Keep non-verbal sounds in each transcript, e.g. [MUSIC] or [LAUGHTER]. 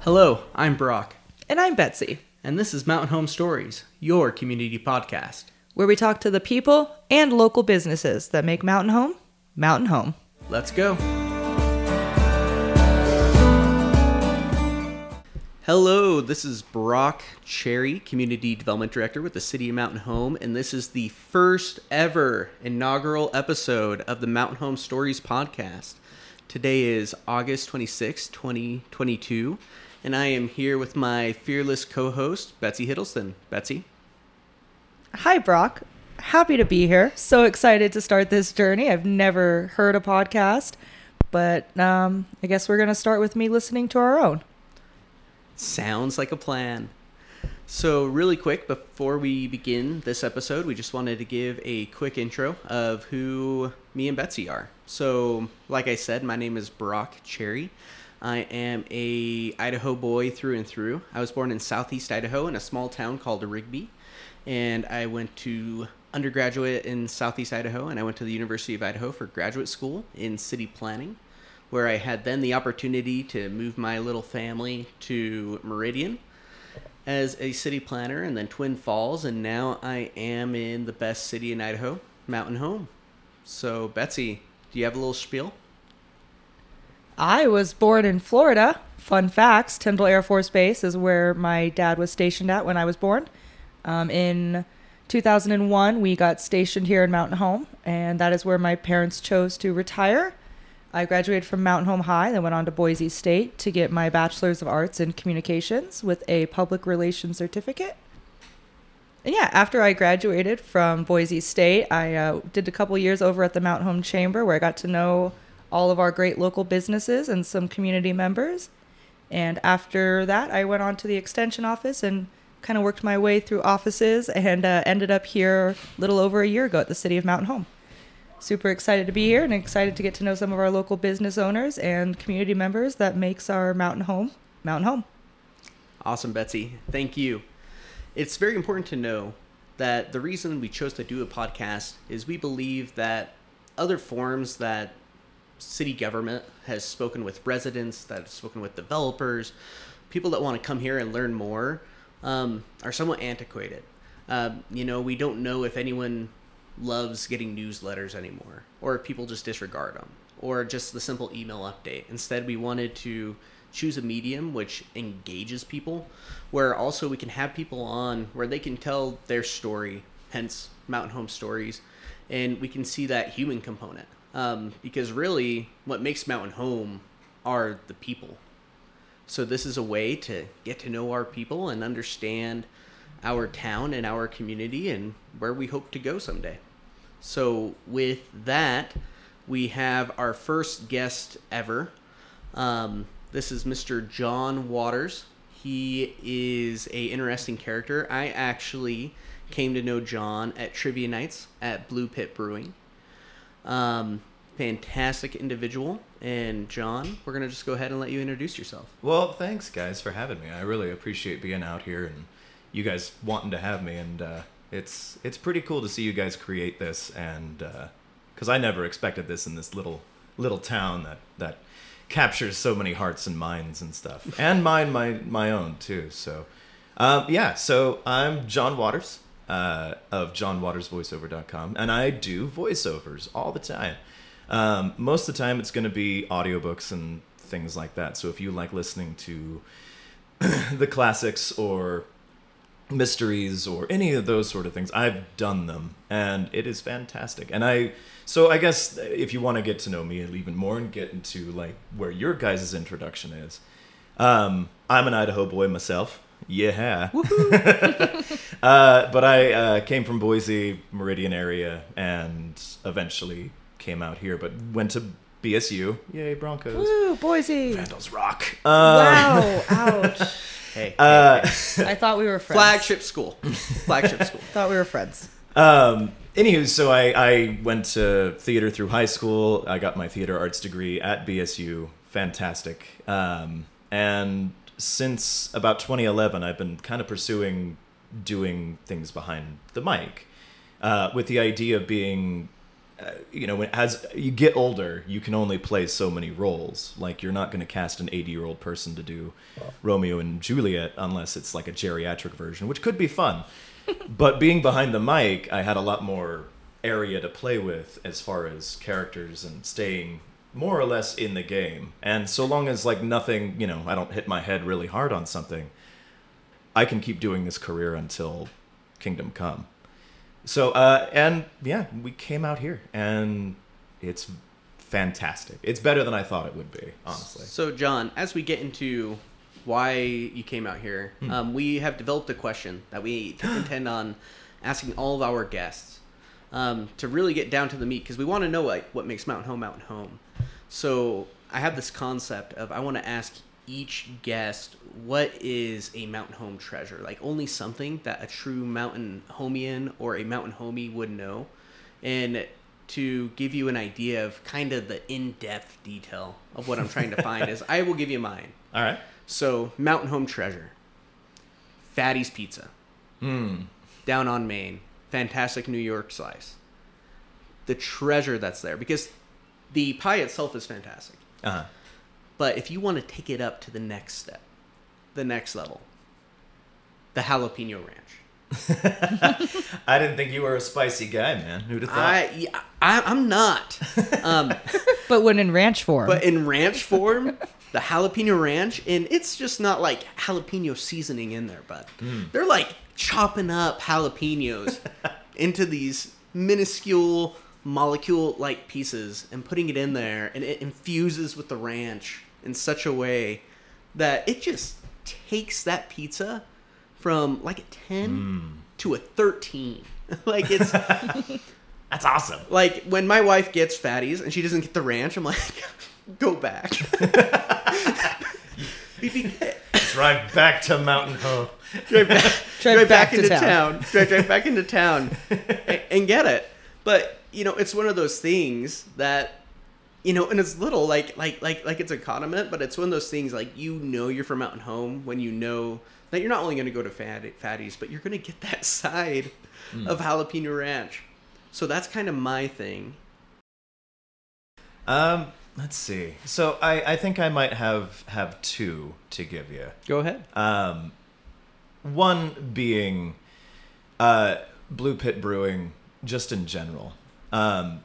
Hello, I'm Brock, And I'm Betsy, and this is Mountain Home Stories, your community podcast. where we talk to the people and local businesses that make Mountain Home Mountain Home. Let's go. Hello, this is Brock Cherry, Community Development Director with the City of Mountain Home, and this is the first ever inaugural episode of the Mountain Home Stories podcast. Today is August 26, 2022, and I am here with my fearless co host, Betsy Hiddleston. Betsy? Hi, Brock. Happy to be here. So excited to start this journey. I've never heard a podcast, but um, I guess we're going to start with me listening to our own. Sounds like a plan. So, really quick, before we begin this episode, we just wanted to give a quick intro of who me and Betsy are. So, like I said, my name is Brock Cherry. I am a Idaho boy through and through. I was born in southeast Idaho in a small town called Rigby, and I went to undergraduate in southeast Idaho, and I went to the University of Idaho for graduate school in city planning where I had then the opportunity to move my little family to Meridian as a city planner and then Twin Falls, and now I am in the best city in Idaho, Mountain Home. So, Betsy, do you have a little spiel? I was born in Florida. Fun facts Tyndall Air Force Base is where my dad was stationed at when I was born. Um, in 2001, we got stationed here in Mountain Home, and that is where my parents chose to retire. I graduated from Mountain Home High, then went on to Boise State to get my Bachelor's of Arts in Communications with a Public Relations certificate. And yeah, after I graduated from Boise State, I uh, did a couple years over at the Mountain Home Chamber where I got to know all of our great local businesses and some community members. And after that, I went on to the extension office and kind of worked my way through offices and uh, ended up here a little over a year ago at the City of Mountain Home. Super excited to be here and excited to get to know some of our local business owners and community members that makes our mountain home mountain home. Awesome, Betsy. Thank you. It's very important to know that the reason we chose to do a podcast is we believe that other forms that city government has spoken with residents, that have spoken with developers, people that want to come here and learn more, um, are somewhat antiquated. Uh, you know, we don't know if anyone loves getting newsletters anymore, or if people just disregard them, or just the simple email update. Instead, we wanted to choose a medium which engages people, where also we can have people on where they can tell their story, hence Mountain Home Stories, and we can see that human component. Um, because really, what makes Mountain Home are the people. So this is a way to get to know our people and understand our town and our community and where we hope to go someday. So with that, we have our first guest ever. Um, this is Mr. Jon Waters. He is a interesting character. I actually came to know Jon at trivia nights at Blue Pit Brewing. Um, fantastic individual. And Jon, we're gonna just go ahead and let you introduce yourself. Well, thanks guys for having me. I really appreciate being out here and you guys wanting to have me. And uh, it's it's pretty cool to see you guys create this. And because I never expected this in this little little town that that captures so many hearts and minds and stuff, and mine my my own too. So um, yeah, so I'm Jon Waters uh, of JonWatersVoiceover.com, and I do voiceovers all the time. Um, most of the time, it's going to be audiobooks and things like that. So if you like listening to [COUGHS] the classics or mysteries or any of those sort of things, I've done them, and it is fantastic. And I, so I guess if you want to get to know me even more and get into like where your guys' introduction is, um, I'm an Idaho boy myself. Yeah. [LAUGHS] uh, but I uh, came from Boise, Meridian area, and eventually came out here, but went to BSU. Yay, Broncos. Woo, Boise! Vandals rock. Um, wow! Ouch! [LAUGHS] Hey, Uh, I thought we were friends. flagship school, flagship school. [LAUGHS] Thought we were friends. Um, anywho, so I, I went to theater through high school. I got my theater arts degree at BSU. Fantastic. Um, and since about 2011, I've been kind of pursuing doing things behind the mic uh, with the idea of being uh, you know, when- as you get older, you can only play so many roles. Like you're not going to cast an 80 year old person to do Romeo and Juliet unless it's like a geriatric version, which could be fun. [LAUGHS] but being behind the mic, I had a lot more area to play with as far as characters and staying more or less in the game. And so long as like nothing, you know, I don't hit my head really hard on something, I can keep doing this career until Kingdom Come. So, uh, and yeah, we came out here, and it's fantastic. It's better than I thought it would be, honestly. So, Jon, as we get into why you came out here, Hmm. um, we have developed a question that we [GASPS] intend on asking all of our guests um, to really get down to the meat because we want to know like what makes Mountain Home Mountain Home. So, I have this concept of I want to ask each guest what is a mountain home treasure like only something that a true mountain homian or a mountain homie would know and to give you an idea of kind of the in-depth detail of what I'm trying to [LAUGHS] find is I will give you mine. All right. So, Mountain Home Treasure. Fatty's Pizza. Hmm. Down on Main. Fantastic New York slice. The treasure that's there because the pie itself is fantastic. Uh huh. But if you want to take it up to the next step, the next level, the jalapeno ranch. [LAUGHS] I didn't think you were a spicy guy, man. Who'd have thought? I, yeah, I I'm not. Um, [LAUGHS] But when in ranch form, But in ranch form, the jalapeno ranch, and it's just not like jalapeno seasoning in there, but they're like chopping up jalapenos [LAUGHS] into these minuscule molecule like pieces and putting it in there, and it infuses with the ranch in such a way that it just takes that pizza from like a 10 mm. to a 13. [LAUGHS] like it's [LAUGHS] That's awesome. like when my wife gets fatties and she doesn't get the ranch, I'm like, go back. Be- Drive back to Mountain Home. drive back, [LAUGHS] Drive drive back back, to into town. town. Drive, drive back into town [LAUGHS] and, and get it. But you know, it's one of those things that you know, and it's little like like like like it's a condiment, but it's one of those things like you know you're from Mountain Home when you know that you're not only going to go to fat, fatties, but you're going to get [LAUGHS] that side of jalapeno ranch. So that's kind of my thing. Um, let's see. So I, I think I might have have two to give you. Go ahead. Um, one being uh, Blue Pit Brewing, just in general. Um,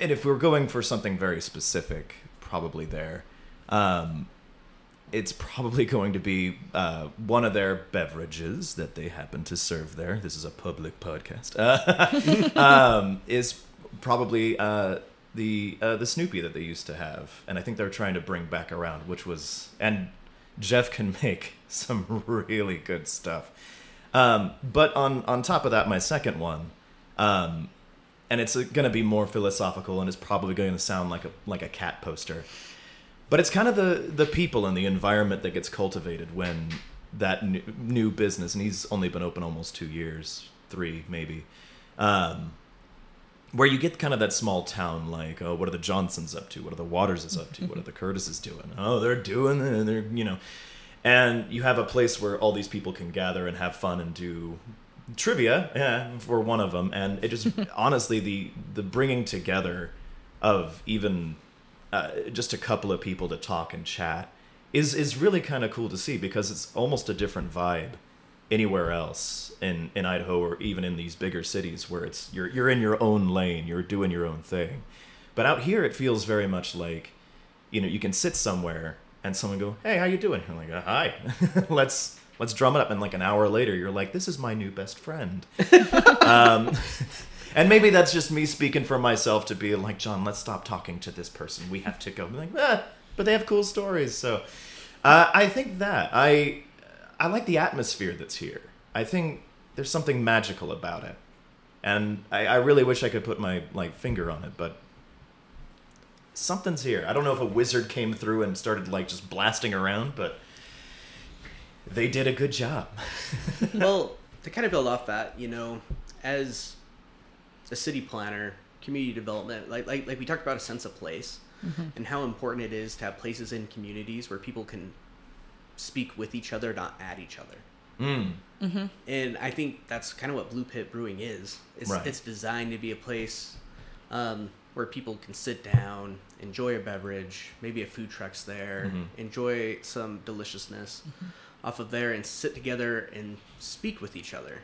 and if we're going for something very specific, probably there. Um, it's probably going to be uh, one of their beverages that they happen to serve there. This is a public podcast. Uh, [LAUGHS] um, is probably uh, the uh, the Snoopy that they used to have, and I think they're trying to bring back around, which was and Jeff can [LAUGHS] make some really good stuff. Um, but on on top of that, my second one, um, and it's going to be more philosophical, and it's probably going to sound like a like a cat poster. But it's kind of the the people and the environment that gets cultivated when that new, new business, and he's only been open almost two years, three maybe, um, where you get kind of that small town like, oh, what are the Johnsons up to? What are the Waterses up to? What are the Curtises doing? Oh, they're doing it. They're you know, and you have a place where all these people can gather and have fun and do trivia yeah for one of them and it just [LAUGHS] honestly the the bringing together of even uh, just a couple of people to talk and chat is is really kind of cool to see because it's almost a different vibe anywhere else in in Idaho or even in these bigger cities where it's you're you're in your own lane you're doing your own thing. But out here it feels very much like you know you can sit somewhere and someone go hey how you doing? I'm like hi. [LAUGHS] Let's let's drum it up. And like an hour later you're like this is my new best friend. [LAUGHS] Um, [LAUGHS] and maybe that's just me speaking for myself to be like jon let's stop talking to this person. We have to go. I'm like ah, but they have cool stories. So uh, i think that i i like the atmosphere that's here i think there's something magical about it and I, I really wish i could put my like finger on it but something's here. I don't know if a wizard came through and started like just blasting around, but they did a good job. [LAUGHS] well, to kind of build off that, you know, as a city planner, community development, like like, like we talked about a sense of place mm-hmm. and how important it is to have places in communities where people can speak with each other, not at each other. Mm. And I think that's kind of what Blue Pit Brewing is. It's, Right. it's designed to be a place um, where people can sit down, enjoy a beverage, maybe a food truck's there, Mhm. enjoy some deliciousness off of there, and sit together and speak with each other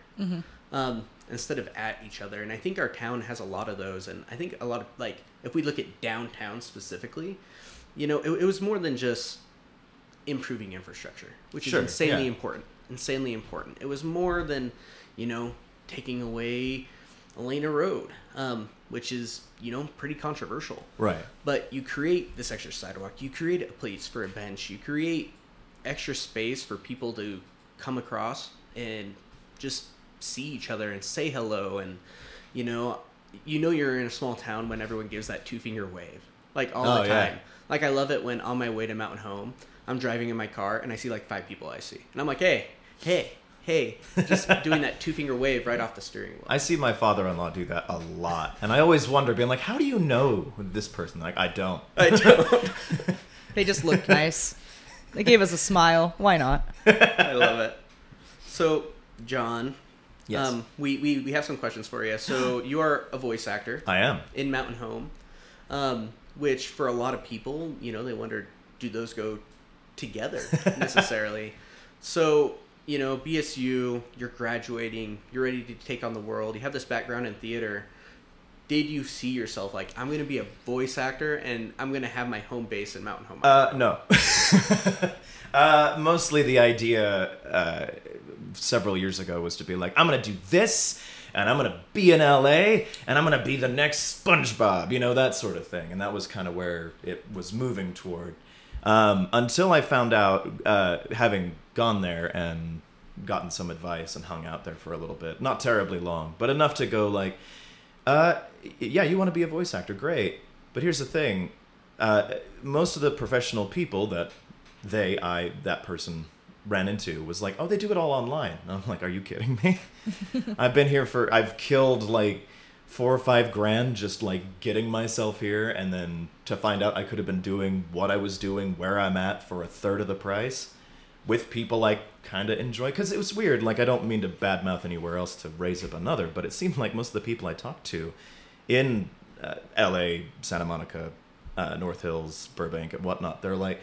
um, instead of at each other. And I think our town has a lot of those. And I think a lot of like if we look at downtown specifically, you know, it, it was more than just improving infrastructure, which Sure, is insanely yeah. important. Insanely important. It was more than you know taking away Elena Road, um, which is you know pretty controversial. Right. But you create this extra sidewalk. You create a place for a bench. You create extra space for people to come across and just see each other and say hello. And you know, you know you're in a small town when everyone gives that two finger wave, like all Oh, the yeah. time. Like I love it when on my way to Mountain Home, I'm driving in my car and I see like five people I see, and I'm like, hey, hey, hey, just [LAUGHS] doing that two finger wave right off the steering wheel. I see my father-in-law do that a lot, and I always wonder, being like, "How do you know this person?" Like, I don't. I [LAUGHS] don't. [LAUGHS] They just looked nice. They gave us a smile. Why not? I love it. So, Jon, Yes. um, we, we, we have some questions for you. So, [GASPS] you are a voice actor I am. in Mountain Home, um, which for a lot of people, you know, they wonder, do those go together [LAUGHS] necessarily? so, you know, BSU, you're graduating, you're ready to take on the world, you have this background in theater. Did you see yourself like, I'm going to be a voice actor and I'm going to have my home base in Mountain Home? Uh, no. [LAUGHS] uh, mostly the idea uh, several years ago was to be like, I'm gonna do this, and I'm gonna be in LA, and I'm gonna be the next SpongeBob, you know, that sort of thing. And that was kind of where it was moving toward. Um, until I found out, uh, having gone there and gotten some advice and hung out there for a little bit, not terribly long, but enough to go like, uh, yeah, you want to be a voice actor, great. But here's the thing: uh, most of the professional people that they, I, that person ran into was like, oh, they do it all online. And I'm like, are you kidding me? [LAUGHS] I've been here for, I've killed like four or five grand just like getting myself here, and then to find out I could have been doing what I was doing where I'm at for a third of the price with people I kind of enjoy. Because it was weird. Like, I don't mean to badmouth anywhere else to raise up another, but it seemed like most of the people I talked to in uh, LA, Santa Monica, uh, North Hills, Burbank, and whatnot, they're like,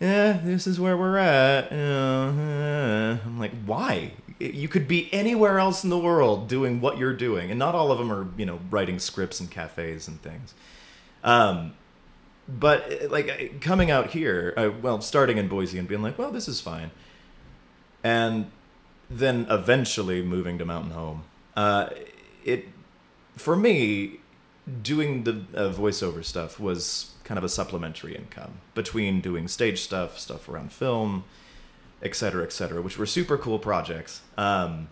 yeah, this is where we're at. You uh." I'm like, why? You could be anywhere else in the world doing what you're doing, and not all of them are, you know, writing scripts in cafes and things. Um, but uh, like uh, coming out here, uh, well, starting in Boise and being like, well, this is fine, and then eventually moving to Mountain Home. Uh, it for me, doing the uh, voiceover stuff was kind of a supplementary income between doing stage stuff, stuff around film, et cetera, et cetera, which were super cool projects. Um,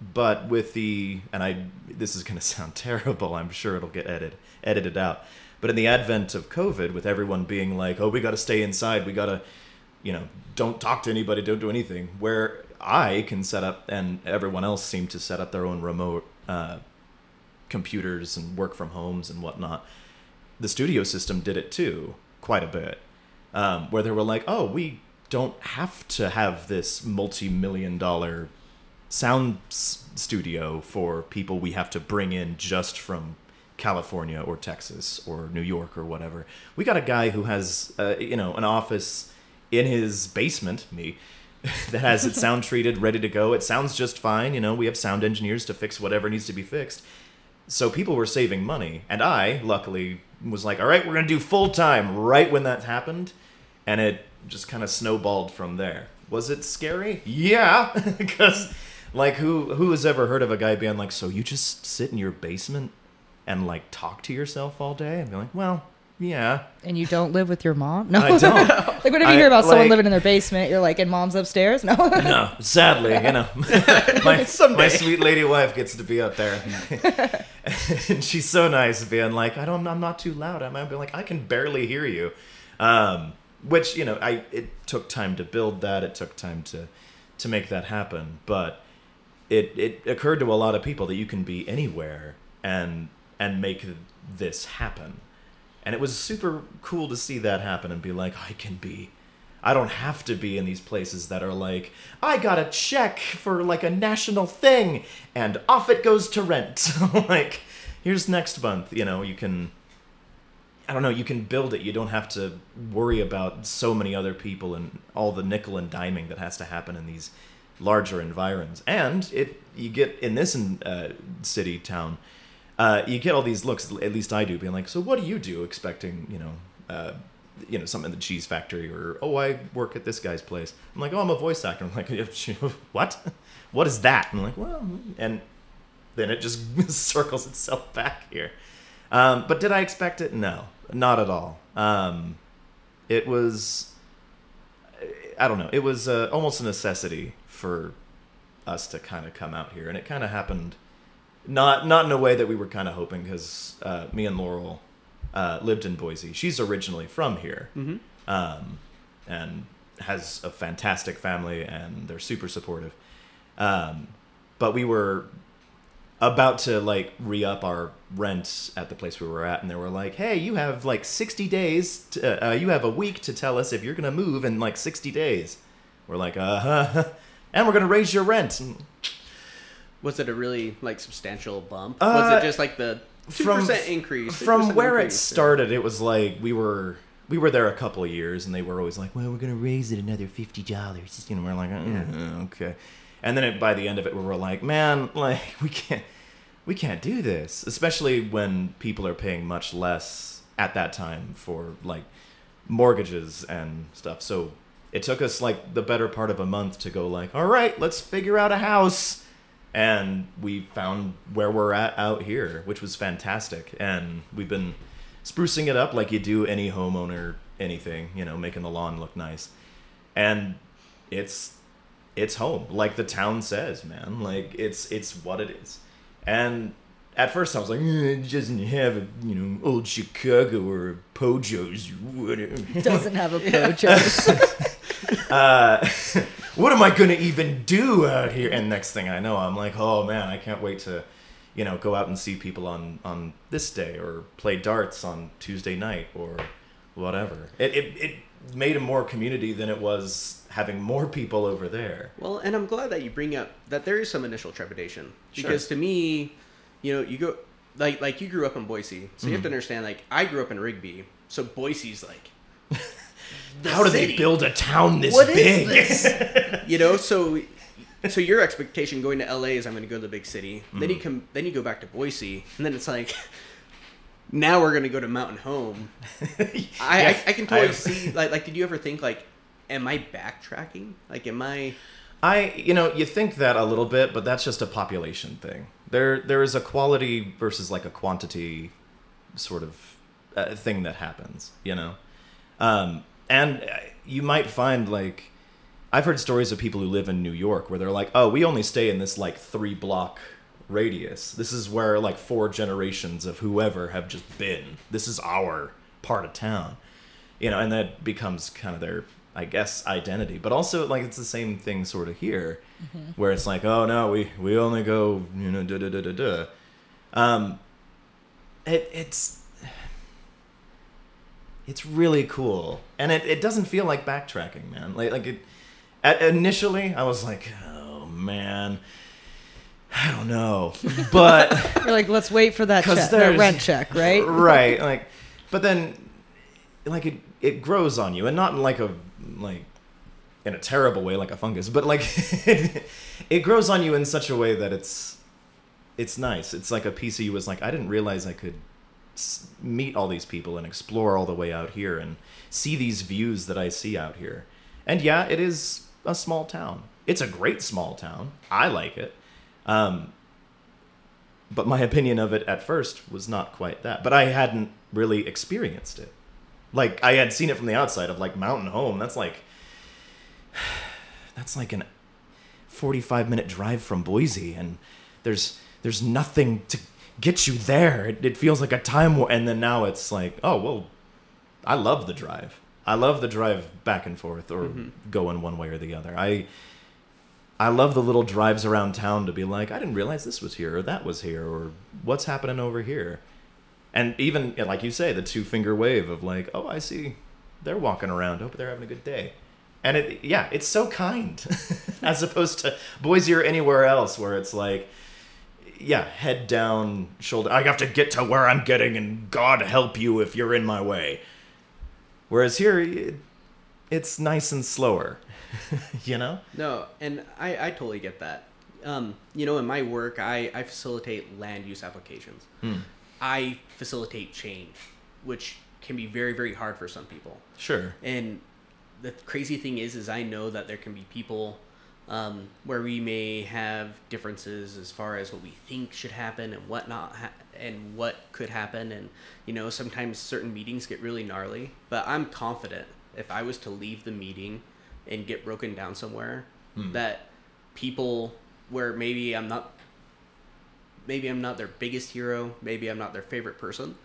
but with the and I this is going [LAUGHS] to sound terrible. I'm sure it'll get edited edited out. But in the advent of COVID, with everyone being like, "Oh, we got to stay inside. We got to, you know, don't talk to anybody. Don't do anything." Where I can set up, and everyone else seemed to set up their own remote uh, computers and work from homes and whatnot. The studio system did it too, quite a bit. Um, where they were like, "Oh, we don't have to have this multi-million dollar sound s- studio for people we have to bring in just from California or Texas or New York or whatever. We got a guy who has, uh, you know, an office in his basement, me, [LAUGHS] that has it [LAUGHS] sound treated, ready to go. It sounds just fine. You know, we have sound engineers to fix whatever needs to be fixed. So people were saving money, and I, luckily, was like, "All right, we're gonna do full time." Right when that happened, and it just kind of snowballed from there. Was it scary? Yeah, [LAUGHS] because like who who has ever heard of a guy being like, "So you just sit in your basement and like talk to yourself all day?" And be like, "Well, yeah, And you don't live with your mom? No. I don't." [LAUGHS] like whenever you I- hear about someone living in their basement, you're like, and mom's upstairs? No. [LAUGHS] no, sadly, you know, my, my sweet lady wife gets to be up there, and she's so nice, being like, "I don't, I'm not too loud." I might be like, "I can barely hear you," um, which you know, I it took time to build that. It took time to to make that happen, but it it occurred to a lot of people that you can be anywhere and and make this happen. And it was super cool to see that happen and be like, I can be I don't have to be in these places that are like, I got a check for like a national thing and off it goes to rent. [LAUGHS] like, here's next month. You know, you can. I don't know. You can build it. You don't have to worry about so many other people and all the nickel and diming that has to happen in these larger environs. And it you get in this uh, city town, uh, you get all these looks. At least I do, being like, so what do you do? Expecting you know. Uh, you know, something in the cheese factory, or oh, I work at this guy's place. I'm like, oh, I'm a voice actor. I'm like, [LAUGHS] what? What is that? I'm like, well, and then it just [LAUGHS] circles itself back here. Um, but did I expect it? No, not at all. Um, it was, I don't know, it was uh, almost a necessity for us to kind of come out here, and it kind of happened, not not in a way that we were kind of hoping, because uh, me and Laurel uh, lived in Boise. She's originally from here, Mm-hmm. um, and has a fantastic family, and they're super supportive. Um, but we were about to like re up our rent at the place we were at, and they were like, "Hey, you have like sixty days. To, uh, you have a week to tell us if you're gonna move in like sixty days." We're like, "Uh huh," [LAUGHS] and we're gonna raise your rent. And Was it a really like substantial bump? Uh, was it just like the two percent increase? From 3% where it increase, or- started, it was like we were we were there a couple of years, and they were always like, "Well, we're gonna raise it another fifty dollars." Know, we're like, "Uh, "Okay," and then it, by the end of it, we were like, "Man, [LAUGHS] like we can't we can't do this," especially when people are paying much less at that time for like mortgages and stuff. So it took us like the better part of a month to go like, "All right, let's figure out a house." and we found where we're at out here, which was fantastic. And we've been sprucing it up like you do any homeowner, anything, you know, making the lawn look nice. And it's it's home, like the town says, man. Like it's it's what it is. And at first I was like, eh, it doesn't have a you know old Chicago or a Pojo's or whatever. Doesn't have a [LAUGHS] Pojo's. [LAUGHS] uh, [LAUGHS] what am I gonna even do out here? And next thing I know, I'm like, oh man, I can't wait to, you know, go out and see people on on this day or play darts on Tuesday night or whatever. It it, it made a more community than it was having more people over there. Well, and I'm glad that you bring up that there is some initial trepidation Sure. because to me, you know, you go like like you grew up in Boise, so you have to Mhm. understand. Like I grew up in Rigby, so Boise's like. [LAUGHS] How do city. they build a town this What big? this? [LAUGHS] you know, so so your expectation going to LA is I'm going to go to the big city. Then Mm. you come, then you go back to Boise, and then it's like, [LAUGHS] now we're going to go to Mountain Home. I, I, I can totally I've- see. Like, like, did you ever think like, am I backtracking? Like, am I? I, you know, you think that a little bit, but that's just a population thing. There, there is a quality versus like a quantity sort of uh, thing that happens, you know. Um, and uh, you might find like, I've heard stories of people who live in New York where they're like, oh, we only stay in this like three block radius. This is where like four generations of whoever have just been. This is our part of town you know, and that becomes kind of their, I guess, identity. But also, like, it's the same thing sort of here, where it's like, oh no, we we only go, you know, da da da da da. Um, it it's it's really cool, and it, it doesn't feel like backtracking, man. Like like it. At, initially, I was like, oh man. I don't know, [LAUGHS] but You're like, let's wait for that, check, that rent check, right? [LAUGHS] right like but then like it it grows on you and not in like a like in a terrible way like a fungus but like [LAUGHS] it grows on you in such a way that it's it's nice. It's like a piece of you was like i didn't realize i could meet all these people and explore all the way out here and see these views that i see out here. And yeah it is a small town. It's a great small town. I like it. Um, but my opinion of it at first was not quite that. But I hadn't really experienced it. Like I had seen it from the outside of like Mountain Home. That's like [SIGHS] that's like an 45 minute drive from Boise and there's there's nothing to get you there. It, it feels like a time war and then now it's like, oh, well I love the drive. I love the drive back and forth or Mhm. going one way or the other. I I love the little drives around town to be like, I didn't realize this was here or that was here or what's happening over here. And even like you say, the two finger wave of like, oh, I see, they're walking around. Hope they're having a good day. And it, yeah, it's so kind, [LAUGHS] as opposed to Boise or anywhere else where it's like, yeah, head down, shoulder. I have to get to where I'm getting, and God help you if you're in my way. Whereas here, it, it's nice and slower. [LAUGHS] you know? No, and I, I totally get that. Um, you know, in my work, I, I facilitate land use applications. I facilitate change, which can be very, very hard for some people. Sure. And the crazy thing is, is I know that there can be people um, where we may have differences as far as what we think should happen and what not ha- and what could happen. And you know, sometimes certain meetings get really gnarly. But I'm confident if I was to leave the meeting and get broken down somewhere, that people where maybe I'm not maybe I'm not their biggest hero, maybe I'm not their favorite person,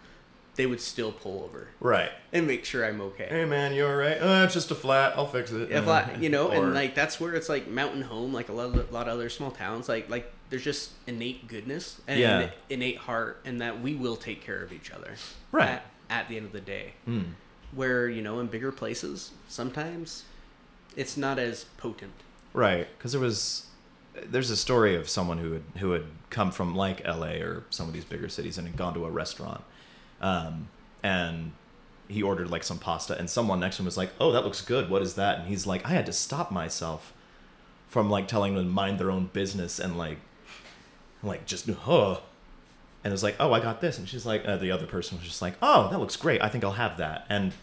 they would still pull over Right. and make sure I'm okay. Hey man, you alright? Oh, it's just a flat. I'll fix it. if I, you know, Or- and like that's where it's like mountain home, like a lot of a lot of other small towns, like like there's just innate goodness and Yeah. innate heart, and that we will take care of each other, Right. At, at the end of the day, Mm. where you know in bigger places, sometimes it's not as potent. Right, because there was there's a story of someone who had who had come from like L.A. or some of these bigger cities and had gone to a restaurant, um, and he ordered like some pasta, and someone next to him was like, "Oh, that looks good. What is that?" And he's like, "I had to stop myself from like telling them to mind their own business and like like just huh." And it was like, "Oh, I got this," and she's like, uh, the other person was just like, "Oh, that looks great. I think I'll have that," and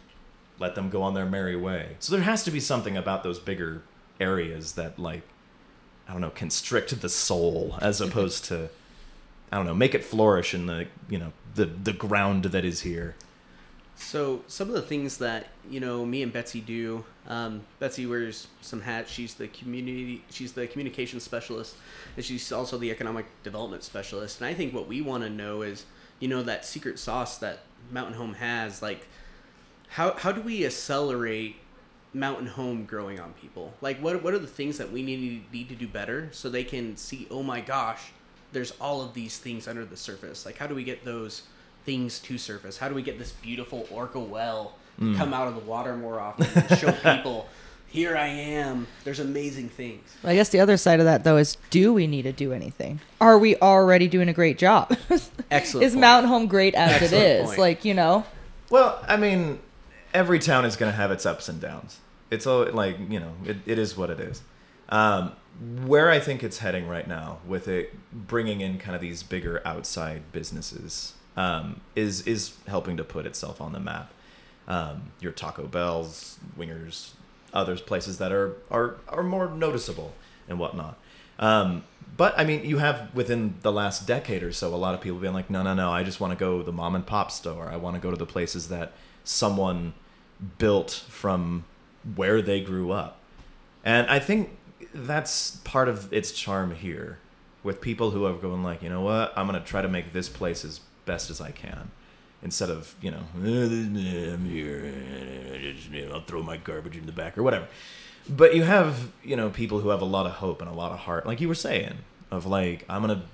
let them go on their merry way. So there has to be something about those bigger areas that like I don't know, constrict the soul as opposed to I don't know, make it flourish in the you know the the ground that is here. So some of the things that you know me and Betsy do. Um, Betsy wears some hats. She's the community. She's the communication specialist, and she's also the economic development specialist. And I think what we want to know is, you know, that secret sauce that Mountain Home has. Like, how how do we accelerate Mountain Home growing on people? Like, what what are the things that we need need to do better so they can see? Oh my gosh, there's all of these things under the surface. Like, how do we get those? things to surface? How do we get this beautiful orca well hmm. come out of the water more often and show [LAUGHS] people, here I am. There's amazing things. I guess the other side of that though is do we need to do anything? Are we already doing a great job? [LAUGHS] Excellent. is point. Mountain Home great as Excellent it is? point. Like, you know, Well, I mean, every town is going to have its ups and downs. It's all like you know, it, it is what it is. Um, where I think it's heading right now, with it bringing in kind of these bigger outside businesses, um, is is helping to put itself on the map. Um, your Taco Bells, Wingers, others places that are are are more noticeable and whatnot. Um, but I mean, you have within the last decade or so, a lot of people being like, no, no, no, I just want to go the mom and pop store. I want to go to the places that someone built from where they grew up. And I think that's part of its charm here with people who are going like, you know what, I'm going to try to make this place as best as I can. Instead of, you know, eh, I'm here, eh, eh, you know, I'll throw my garbage in the back or whatever. But you have, you know, people who have a lot of hope and a lot of heart, like you were saying, of like, I'm going to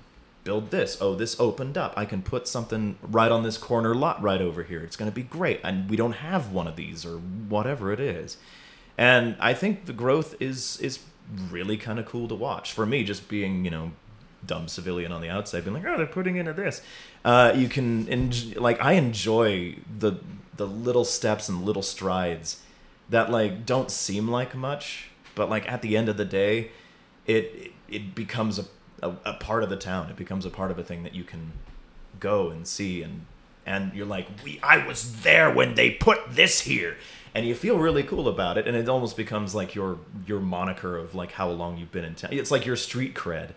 build this. Oh, this opened up. I can put something right on this corner lot right over here. It's going to be great. And we don't have one of these or whatever it is. And I think the growth is is really kind of cool to watch. For me, just being, you know, dumb civilian on the outside, being like, oh, they're putting into this. Uh, you can, en- like, I enjoy the the little steps and little strides that like don't seem like much, but like at the end of the day, it it, it becomes a, a a part of the town. It becomes a part of a thing that you can go and see and and you're like, we I was there when they put this here. And you feel really cool about it, and it almost becomes like your your moniker of like how long you've been in town. It's like your street cred,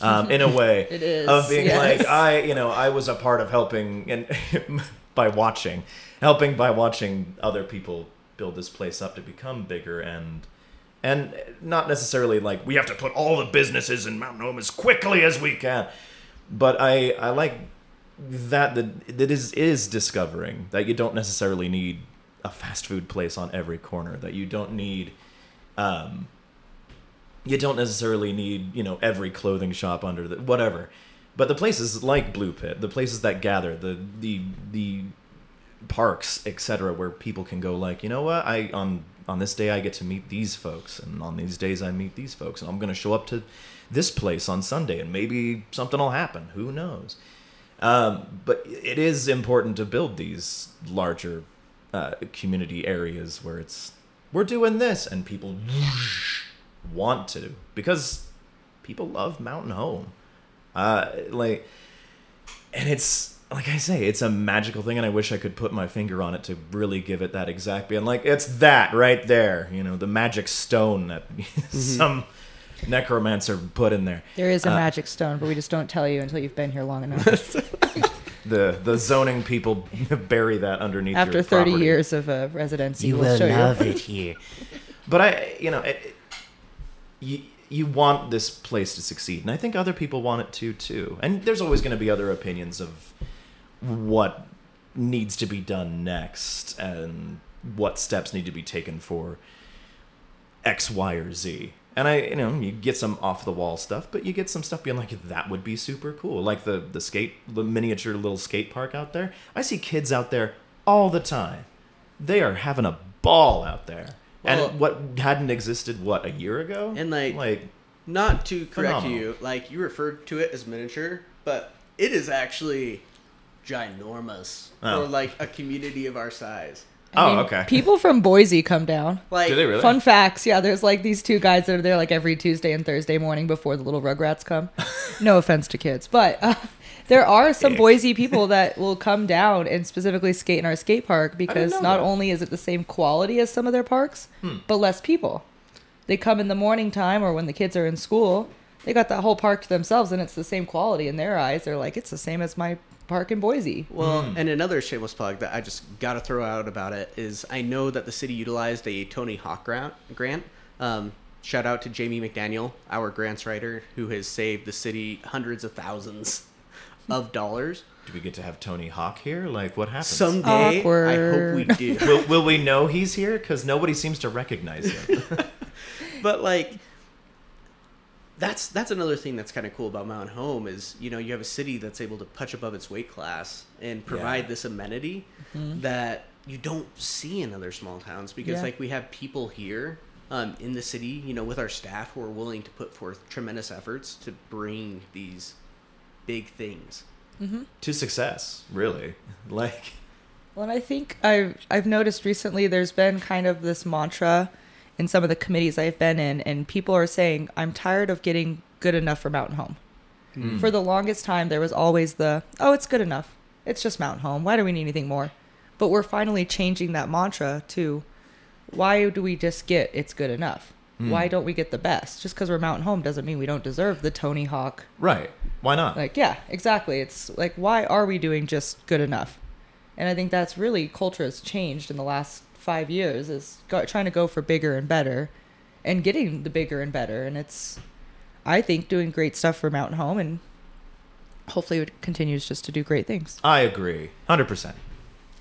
um, in a [LAUGHS] way. It is, of being yes. like I, you know, I was a part of helping and [LAUGHS] by watching, helping by watching other people build this place up to become bigger and and not necessarily like we have to put all the businesses in Mountain Home as quickly as we can, but I I like that that that is is discovering that you don't necessarily need a fast food place on every corner that you don't need um you don't necessarily need you know every clothing shop under the whatever. But the places like blue pit the places that gather the the the parks etc where people can go like you know what? I on on this day I get to meet these folks, and on these days I meet these folks, and I'm going to show up to this place on Sunday, and maybe something will happen. Who knows? Um, but it is important to build these larger uh, community areas where it's we're doing this, and people [LAUGHS] want to because people love Mountain Home. Uh, like, and it's like I say, it's a magical thing, and I wish I could put my finger on it to really give it that exact. And like, it's that right there, you know, the magic stone that [LAUGHS] some necromancer put in there. There is a Uh, magic stone, but we just don't tell you until you've been here long enough. [LAUGHS] The the zoning people [LAUGHS] bury that underneath. After your 30 property. years of uh, residency, You we'll will show love you. it here. But I, you know, it, it- you you want this place to succeed, and I think other people want it to too. And there's always going to be other opinions of what needs to be done next and what steps need to be taken for X, Y, or Z. And I, you know, you get some off the wall stuff, but you get some stuff being like that would be super cool, like the the skate, the miniature little skate park out there. I see kids out there all the time. They are having a ball out there, Well- and what hadn't existed what a year ago, And, like- like Not to correct Phenomenal. you, like you referred to it as miniature, but it is actually ginormous Oh. for like a community of our size. I Oh, mean, okay. People from Boise come down. Like do they really? Fun facts, yeah. There's like these two guys that are there like every Tuesday and Thursday morning before the little Rugrats come. [LAUGHS] no offense to kids, but uh, [LAUGHS] there are some Boise people that will come down and specifically skate in our skate park because not that. only is it the same quality as some of their parks, Hmm. but less people. They come in the morning time or when the kids are in school. They got that whole park to themselves, and it's the same quality in their eyes. They're like, it's the same as my park in Boise. Well, Hmm. and another shameless plug that I just got to throw out about it is I know that the city utilized a Tony Hawk grant. grant. Um, shout out to Jamie McDaniel, our grants writer, who has saved the city hundreds of thousands [LAUGHS] of dollars. do we get to have Tony Hawk here? Like, what happens? Someday, I hope we do. will, will we know he's here? Because nobody seems to recognize him. [LAUGHS] [LAUGHS] but like that's that's another thing that's kind of cool about Mountain Home is you know you have a city that's able to punch above its weight class and provide Yeah. this amenity that you don't see in other small towns because Yeah. like we have people here um, in the city you know with our staff who are willing to put forth tremendous efforts to bring these big things to success, really. [LAUGHS] Like, Well, and I think I've I've noticed recently there's been kind of this mantra in some of the committees I've been in, and people are saying I'm tired of getting good enough for Mountain Home. Hmm. For the longest time, there was always the oh, it's good enough. It's just Mountain Home. Why do we need anything more? But we're finally changing that mantra to why do we just get it's good enough? Hmm. Why don't we get the best? Just because we're Mountain Home doesn't mean we don't deserve the Tony Hawk right. Why not? like, yeah, exactly. It's like, why are we doing just good enough? And I think that's really culture has changed in the last five years is go, trying to go for bigger and better and getting the bigger and better. And it's, I think, doing great stuff for Mountain Home and hopefully it continues just to do great things. I agree. 100%.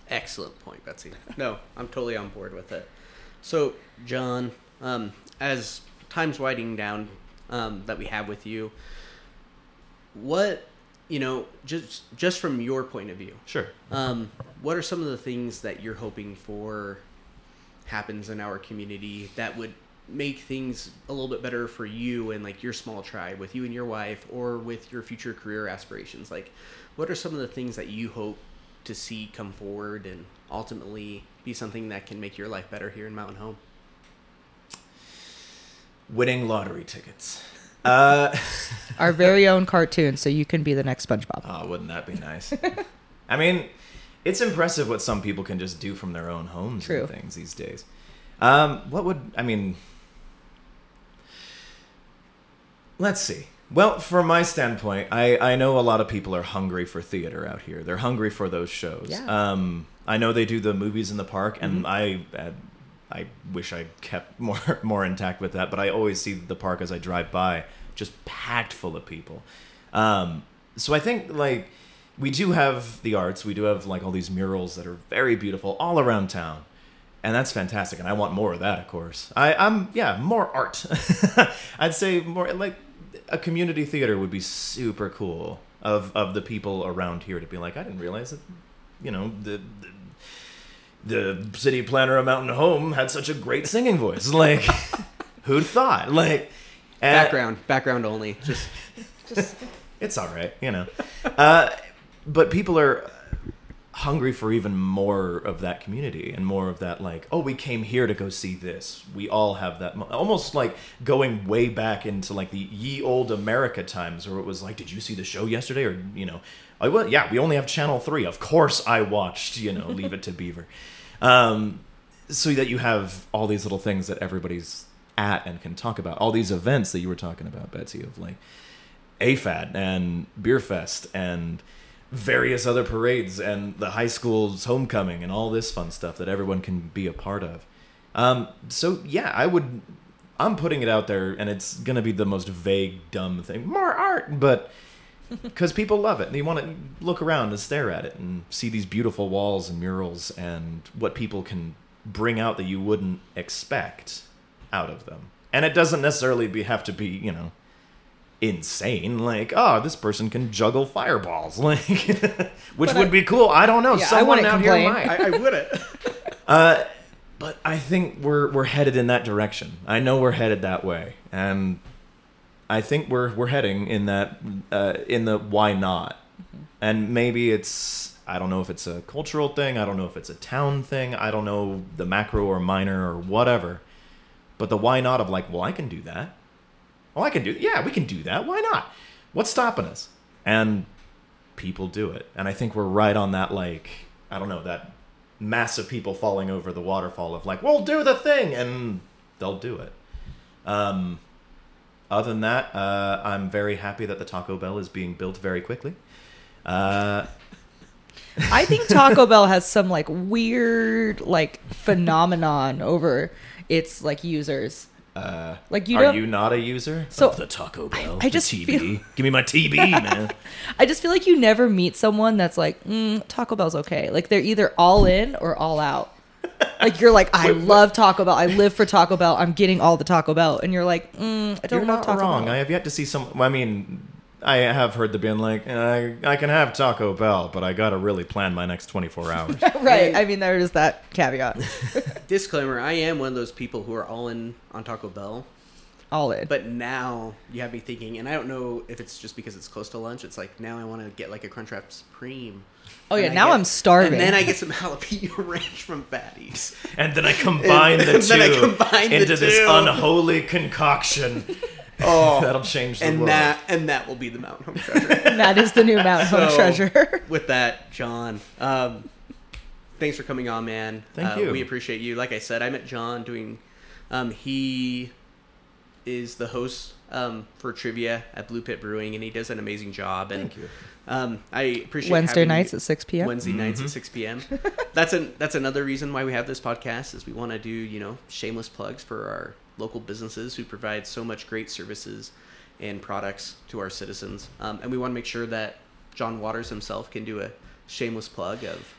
Excellent point, Betsy. No, I'm totally on board with it. So, Jon, um, as time's winding down um, that we have with you, what you know, just just from your point of view, Sure. um, what are some of the things that you're hoping for happens in our community that would make things a little bit better for you and like your small tribe with you and your wife or with your future career aspirations like what are some of the things that you hope to see come forward and ultimately be something that can make your life better here in mountain home Winning lottery tickets. [LAUGHS] Uh, [LAUGHS] Our very own cartoon, so you can be the next SpongeBob. oh, wouldn't that be nice? [LAUGHS] I mean, it's impressive what some people can just do from their own homes True. and things these days. Um, what would I mean? Let's see. Well, from my standpoint, I, I know a lot of people are hungry for theater out here. They're hungry for those shows. Yeah. Um, I know they do the movies in the park, and I uh, I wish I kept [LAUGHS] more more intact with that. But I always see the park as I drive by, just packed full of people. Um, so I think like we do have the arts. We do have like all these murals that are very beautiful all around town and that's fantastic and i want more of that of course I, i'm yeah more art [LAUGHS] i'd say more like a community theater would be super cool of of the people around here to be like i didn't realize that you know the, the the city planner of Mountain Home had such a great singing voice. [LAUGHS] Like, who'd thought? Like, and- background, background only. Just just. [LAUGHS] it's all right, you know. Uh, but people are hungry for even more of that community and more of that, like, oh, we came here to go see this. We all have that, mo- almost like going way back into like the ye old America times, where it was like, did you see the show yesterday? Or you know, I well, yeah, we only have Channel Three. Of course, I watched. You know, Leave It to Beaver. [LAUGHS] Um, so that you have all these little things that everybody's at and can talk about. All these events that you were talking about, Betsy, of like AFAD and Beer Fest and various other parades and the high school's homecoming and all this fun stuff that everyone can be a part of. Um, so yeah, I would. I'm putting it out there, and it's gonna be the most vague, dumb thing. More art, but [LAUGHS] because people love it, and they want to look around and stare at it and see these beautiful walls and murals and what people can bring out that you wouldn't expect out of them. And it doesn't necessarily be have to be, you know, insane. Like, oh, this person can juggle fireballs, [LAUGHS] like, which But would I- be cool. I don't know. Yeah, I Someone wouldn't out here complain. might. I, I wouldn't. [LAUGHS] [LAUGHS] Uh, but I think we're we're headed in that direction. I know we're headed that way, and I think we're we're heading in that uh, in the why not. And maybe it's I don't know if it's a cultural thing. I don't know if it's a town thing. I don't know the macro or minor or whatever. But the why not of like, well, I can do that. Well, I can do. Yeah, we can do that. Why not? What's stopping us? And people do it. And I think we're right on that like I don't know that massive people falling over the waterfall of like, we'll do the thing, and they'll do it. Um, other than that, uh, I'm very happy that the Taco Bell is being built very quickly. Uh, [LAUGHS] I think Taco Bell has some like weird like phenomenon over its like users. Uh, Like you are you not a user So- of the Taco Bell? I the just TB. feel- [LAUGHS] Give me my TB, [LAUGHS] man. I just feel like you never meet someone that's like mm, Taco Bell's okay. Like they're either all in or all out. Like you're like I love Taco Bell. I live for Taco Bell. I'm getting all the Taco Bell, and you're like mm, I don't You're love not Taco wrong. Bell. I have yet to see some. I mean, I have heard the being like, eh, I, I can have Taco Bell, but I gotta really plan my next 24 [LAUGHS] hours. right. I mean, there is that caveat. [LAUGHS] Disclaimer: I am one of those people who are all in on Taco Bell. All in. But now you have me thinking, and I don't know if it's just because it's close to lunch. It's like now I want to get like a Crunchwrap Supreme. Oh, yeah, And now get- I'm starving. And then I get some [LAUGHS] jalapeno ranch from Fatty's. and then I combine the And two then I combine the into this two. unholy concoction. [LAUGHS] Oh, [LAUGHS] That'll change the and world. that and that will be the Mountain Home Treasure. And [LAUGHS] that is the new Mount Home So, treasure. With that, Jon, um, thanks for coming on, man. Thank Uh, you. We appreciate you. Like I said, I met Jon doing. Um, he is the host um, for trivia at Blue Pit Brewing, and he does an amazing job. And Thank you. Um, I appreciate Wednesday nights you- at 6 p.m. Wednesday nights Mm-hmm. at 6 p.m. that's an that's another reason why we have this podcast is we want to do you know shameless plugs for our local businesses who provide so much great services and products to our citizens, um, and we want to make sure that Jon Waters himself can do a shameless plug of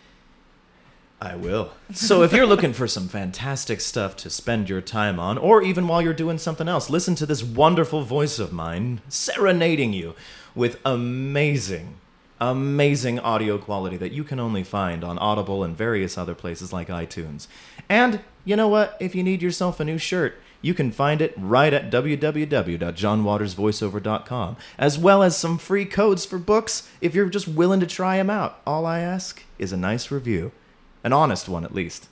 I will. So if you're looking for some fantastic stuff to spend your time on, or even while you're doing something else, listen to this wonderful voice of mine serenading you with amazing, amazing audio quality that you can only find on Audible and various other places like iTunes. And you know what? If you need yourself a new shirt, you can find it right at www.jonwatersvoiceover.com, as well as some free codes for books if you're just willing to try them out. All I ask is a nice review. An honest one, at least.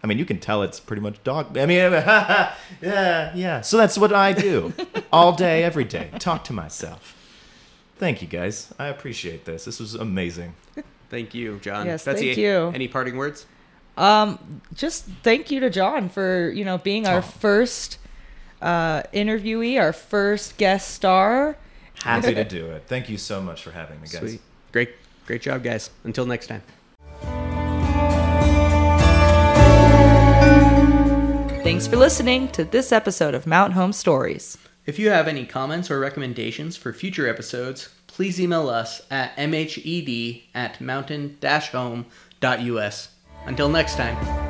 I mean, you can tell it's pretty much dog. I mean, [LAUGHS] yeah, yeah. So that's what I do [LAUGHS] all day, every day. Talk to myself. Thank you, guys. I appreciate this. This was amazing. thank you, Jon. Yes, Betsy, thank you. Any parting words? Um, just thank you to Jon for you know being our Oh. first uh, interviewee, our first guest star. Happy to [LAUGHS] do it. Thank you so much for having me, guys. Sweet, great, great job, guys. Until next time. Thanks for listening to this episode of Mount Home Stories. If you have any comments or recommendations for future episodes, please email us at mhed at mountain-home.us. Until next time.